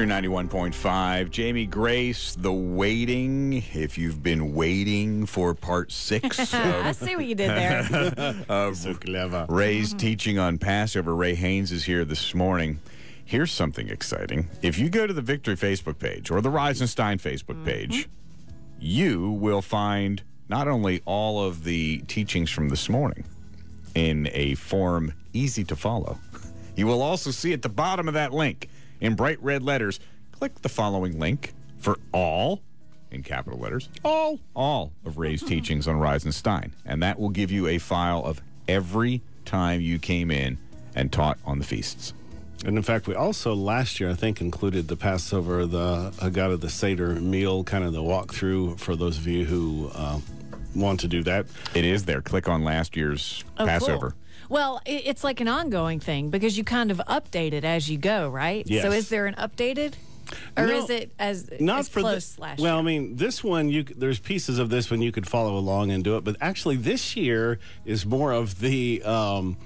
Victory 91.5. Jamie Grace, The Waiting. If you've been waiting for part six I see what you did there. of So clever. Ray's mm-hmm. teaching on Passover, Ray Haynes is here this morning. Here's something exciting. If you go to the Victory Facebook page or the Reisenstein Facebook mm-hmm. page, you will find not only all of the teachings from this morning in a form easy to follow, you will also see at the bottom of that link in bright red letters, click the following link for all, in capital letters, all, all of Ray's teachings on Reisenstein. And that will give you a file of every time you came in and taught on the feasts. And in fact, we also last year, I think, included the Passover, the Haggadah, the Seder meal, kind of the walkthrough for those of you who uh, want to do that. It is there. Click on last year's Oh, Passover. Cool. Well, it's like an ongoing thing because you kind of update it as you go, right? Yes. So is there an updated, or No, is it as Not as for close the, last Well, I mean, this one you there's pieces of this one you could follow along and do it, but actually this year is more of the. Um,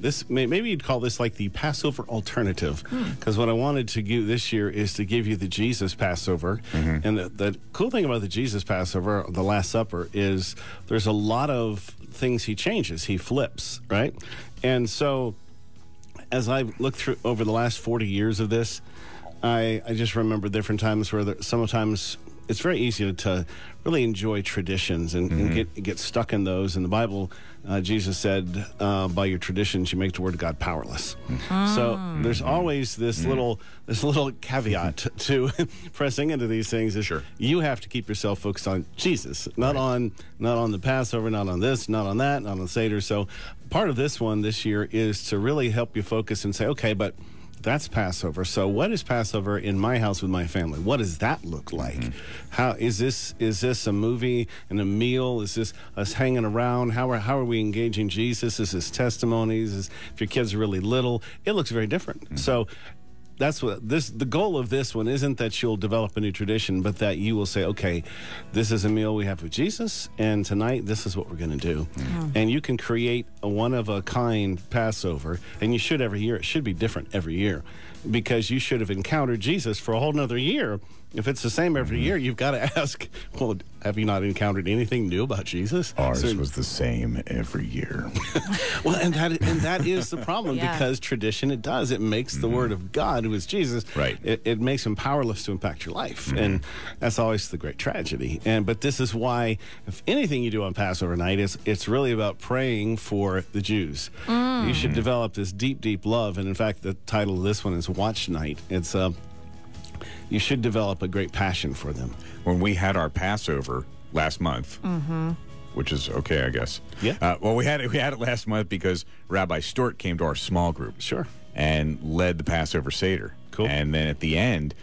this may, maybe you'd call this like the Passover alternative, hmm. because what I wanted to do this year is to give you the Jesus Passover, mm-hmm. and the, the cool thing about the Jesus Passover, the Last Supper, is there's a lot of things he changes, he flips, right, and so as I've looked through over the last 40 years of this, I, I just remember different times where there, sometimes it's very easy to really enjoy traditions and, and mm-hmm. get get stuck in those. In the Bible, uh, Jesus said, uh, "By your traditions, you make the word of God powerless." Mm-hmm. So ah. there's mm-hmm. always this little this little caveat to pressing into these things. Is Sure. you have to keep yourself focused on Jesus, not on not on the Passover, not on this, not on that, not on the Seder. So part of this one this year is to really help you focus and say, okay, but that's Passover. So what is Passover in my house with my family? What does that look like? Mm-hmm. How is this is this a movie and a meal? Is this us hanging around? How are how are we engaging Jesus? Is this testimonies? Is, if your kids are really little, it looks very different. Mm-hmm. So that's what this the goal of this one isn't that you'll develop a new tradition but that you will say okay this is a meal we have with jesus and tonight this is what we're going to do and you can create a one of a kind passover and you should every year it should be different every year because you should have encountered jesus for a whole nother year if it's the same every mm-hmm. year you've got to ask well have you not encountered anything new about jesus Ours So- was the same every year. well, and that and that is the problem Yeah. because tradition it does it makes the word mm-hmm. of God, who is Jesus, Right. It, it makes him powerless to impact your life, mm-hmm. and that's always the great tragedy. And but this is why, if anything you do on Passover night is it's really about praying for the Jews. You should mm. develop this deep, deep love, and in fact, the title of this one is Watch Night. It's uh, you should develop a great passion for them. when we had our Passover last month, which is okay, I guess. Yeah. Uh, well, we had it. We had it last month because Rabbi Stewart came to our small group. Sure. And led the Passover Seder. Cool. And then at the end,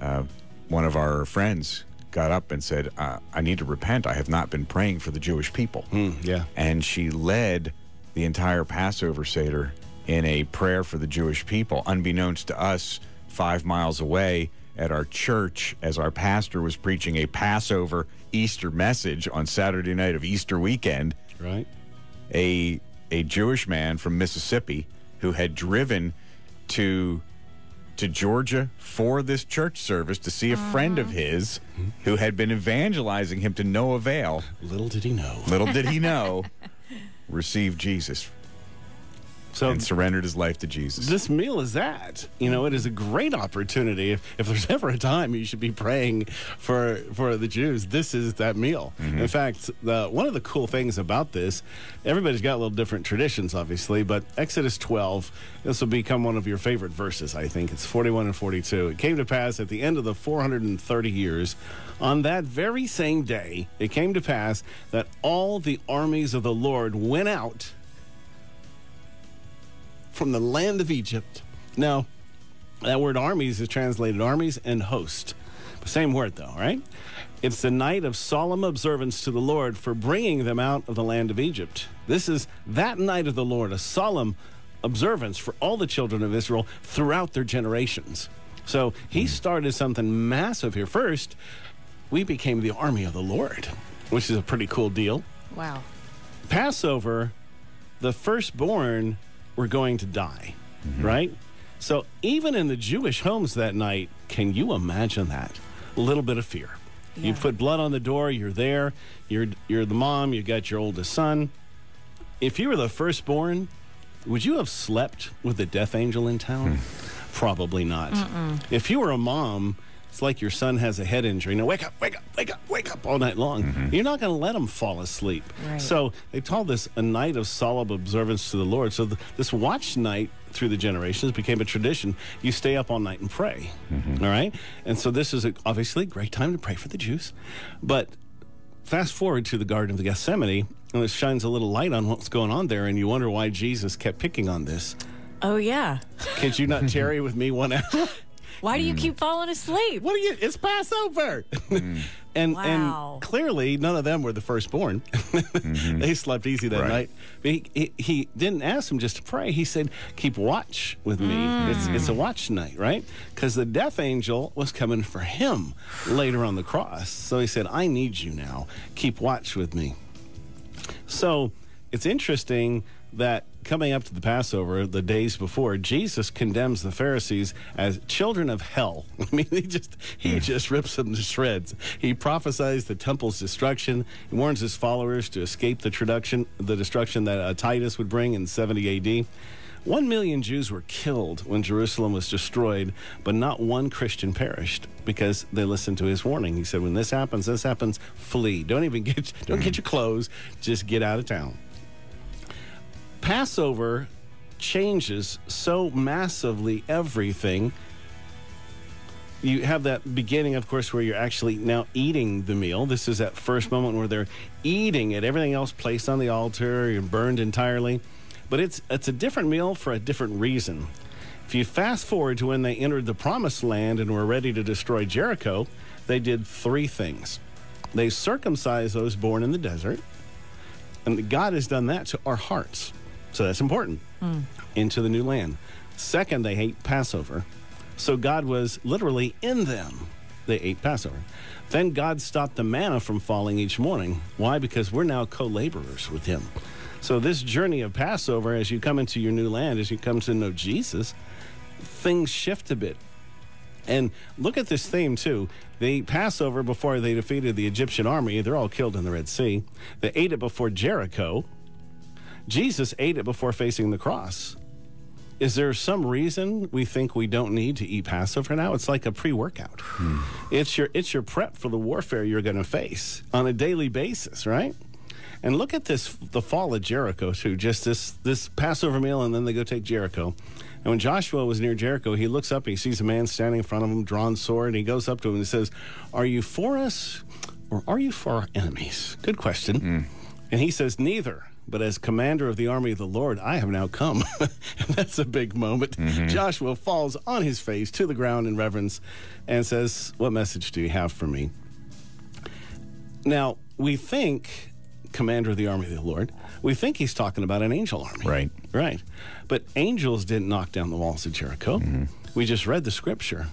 uh, one of our friends got up and said, uh, "I need to repent. I have not been praying for the Jewish people." yeah. And she led the entire Passover Seder in a prayer for the Jewish people, unbeknownst to us, five miles away at our church, as our pastor was preaching a Passover Easter message on Saturday night of Easter weekend. Right. A a Jewish man from Mississippi who had driven to to Georgia for this church service to see a friend of his who had been evangelizing him to no avail. Little did he know. Little did he know, received Jesus So and surrendered his life to Jesus. this meal is that. You know, it is a great opportunity. If, if there's ever a time you should be praying for for the Jews, this is that meal. Mm-hmm. In fact, the, one of the cool things about this, everybody's got a little different traditions, obviously, but Exodus 12, this will become one of your favorite verses, I think. It's 41 and 42. It came to pass at the end of the 430 years, on that very same day, it came to pass that all the armies of the Lord went out from the land of Egypt. Now, that word armies is translated armies and host. Same word, though, right? It's the night of solemn observance to the Lord for bringing them out of the land of Egypt. This is that night of the Lord, a solemn observance for all the children of Israel throughout their generations. So he hmm. started something massive here. First, we became the army of the Lord, which is a pretty cool deal. Wow. Passover, the firstborn were going to die, mm-hmm. right? So even in the Jewish homes that night, can you imagine that? A little bit of fear. You put blood on the door, you're there, you're you're the mom, you got your oldest son. If you were the firstborn, would you have slept with the death angel in town? Hmm. Probably not. If you were a mom, it's like your son has a head injury. Now wake up, wake up, wake up, wake up all night long. Mm-hmm. You're not going to let them fall asleep. Right. So they call this a night of solemn observance to the Lord. So th- this watch night through the generations became a tradition. You stay up all night and pray. Mm-hmm. All right? And so this is a, obviously a great time to pray for the Jews. But fast forward to the Garden of the Gethsemane, and it shines a little light on what's going on there, and you wonder why Jesus kept picking on this. Oh, yeah. Could you not tarry with me one hour? Why do you mm. keep falling asleep? What are you? It's Passover. Mm. and Wow. and clearly none of them were the firstborn. Mm-hmm. they slept easy that Right. night. But he, he, he didn't ask them just to pray. He said, "Keep watch with me. Mm. It's it's a watch night, right? Because the death angel was coming for him later on the cross. So he said, "I need you now. Keep watch with me." So it's interesting that coming up to the Passover, the days before, Jesus condemns the Pharisees as children of hell. I mean, he just he just rips them to shreds. He prophesies the temple's destruction. He warns his followers to escape the destruction, the destruction that uh, Titus would bring in 70 A.D. One million Jews were killed when Jerusalem was destroyed, but not one Christian perished because they listened to his warning. He said, "When this happens, this happens. Flee. Don't even get don't get your clothes. Just get out of town." Passover changes so massively everything. You have that beginning, of course, where you're actually now eating the meal. This is that first moment where they're eating it. Everything else placed on the altar and burned entirely. But it's it's a different meal for a different reason. If you fast forward to when they entered the promised land and were ready to destroy Jericho, they did three things. They circumcised those born in the desert, and God has done that to our hearts. So that's important hmm. into the new land. Second, they ate Passover. So God was literally in them. They ate Passover. Then God stopped the manna from falling each morning. Why? Because we're now co laborers with Him. So, this journey of Passover, as you come into your new land, as you come to know Jesus, things shift a bit. And look at this theme too. They ate Passover before they defeated the Egyptian army. They're all killed in the Red Sea. They ate it before Jericho. Jesus ate it before facing the cross. Is there some reason we think we don't need to eat Passover now? It's like a pre-workout. It's your it's your prep for the warfare you're going to face on a daily basis, right? And look at this the fall of Jericho too. Just this this Passover meal and then they go take Jericho. And when Joshua was near Jericho, he looks up and he sees a man standing in front of him, drawn sword, and he goes up to him and says, "Are you for us or are you for our enemies?" Good question. Mm. And he says, Neither. But as commander of the army of the Lord, I have now come. and that's a big moment. Mm-hmm. Joshua falls on his face to the ground in reverence and says, What message do you have for me? Now, we think, commander of the army of the Lord, we think he's talking about an angel army. Right. Right. But angels didn't knock down the walls of Jericho. Mm-hmm. We just read the scripture.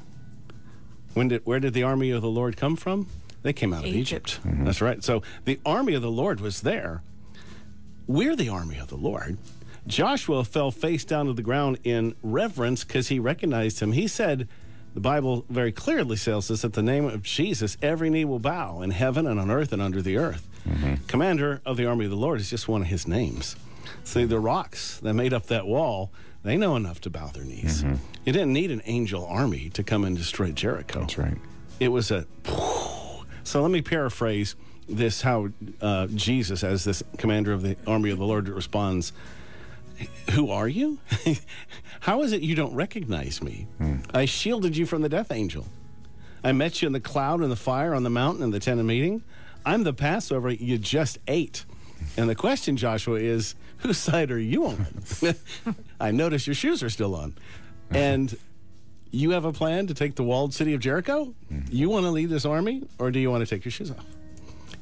When did, where did the army of the Lord come from? They came out of Egypt. Egypt. Mm-hmm. That's right. So the army of the Lord was there. We're the army of the Lord. Joshua fell face down to the ground in reverence because he recognized him. He said, the Bible very clearly tells us that the name of Jesus, every knee will bow in heaven and on earth and under the earth. Mm-hmm. Commander of the army of the Lord is just one of his names. See, the rocks that made up that wall, they know enough to bow their knees. Mm-hmm. You didn't need an angel army to come and destroy Jericho. That's right. It was a. So let me paraphrase this how uh, Jesus, as this commander of the army of the Lord, responds Who are you? how is it you don't recognize me? Hmm. I shielded you from the death angel. I met you in the cloud and the fire on the mountain in the tent of meeting. I'm the Passover you just ate. And the question, Joshua, is whose side are you on? I notice your shoes are still on. Uh-huh. And you have a plan to take the walled city of Jericho? Mm-hmm. You want to lead this army, or do you want to take your shoes off?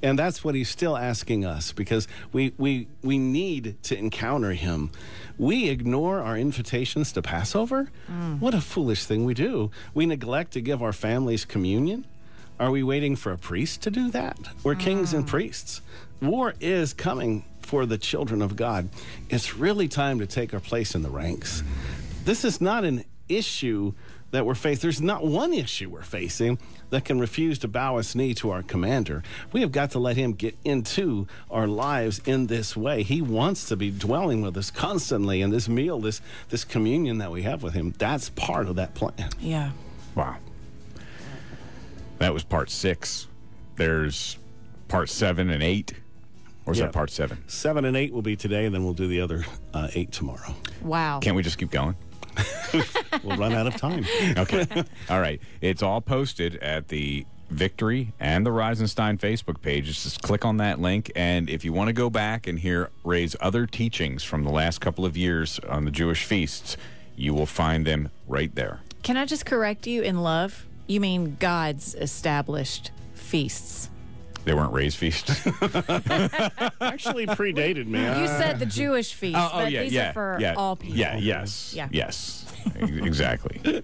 And that's what he's still asking us because we, we, we need to encounter him. We ignore our invitations to Passover. Mm. What a foolish thing we do. We neglect to give our families communion. Are we waiting for a priest to do that? We're kings and mm. priests. War is coming for the children of God. It's really time to take our place in the ranks. This is not an issue that we're facing. There's not one issue we're facing that can refuse to bow its knee to our commander. We have got to let him get into our lives in this way. He wants to be dwelling with us constantly, in this meal, this this communion that we have with him, that's part of that plan. Yeah. Wow. That was part six. There's part seven and eight. Or is Yeah. that part seven? Seven and eight will be today, and then we'll do the other uh, eight tomorrow. Wow. Can't we just keep going? We'll run out of time. Okay. all right. It's all posted at the Victory and the Reisenstein Facebook pages. Just click on that link. And if you want to go back and hear Ray's other teachings from the last couple of years on the Jewish feasts, you will find them right there. Can I just correct you in love? You mean God's established feasts. They weren't raised feasts. Actually, predated me. You uh, said the Jewish feast, oh, oh but yeah, these yeah. are for yeah, all people. Yeah, yes. Yeah. Yes. exactly.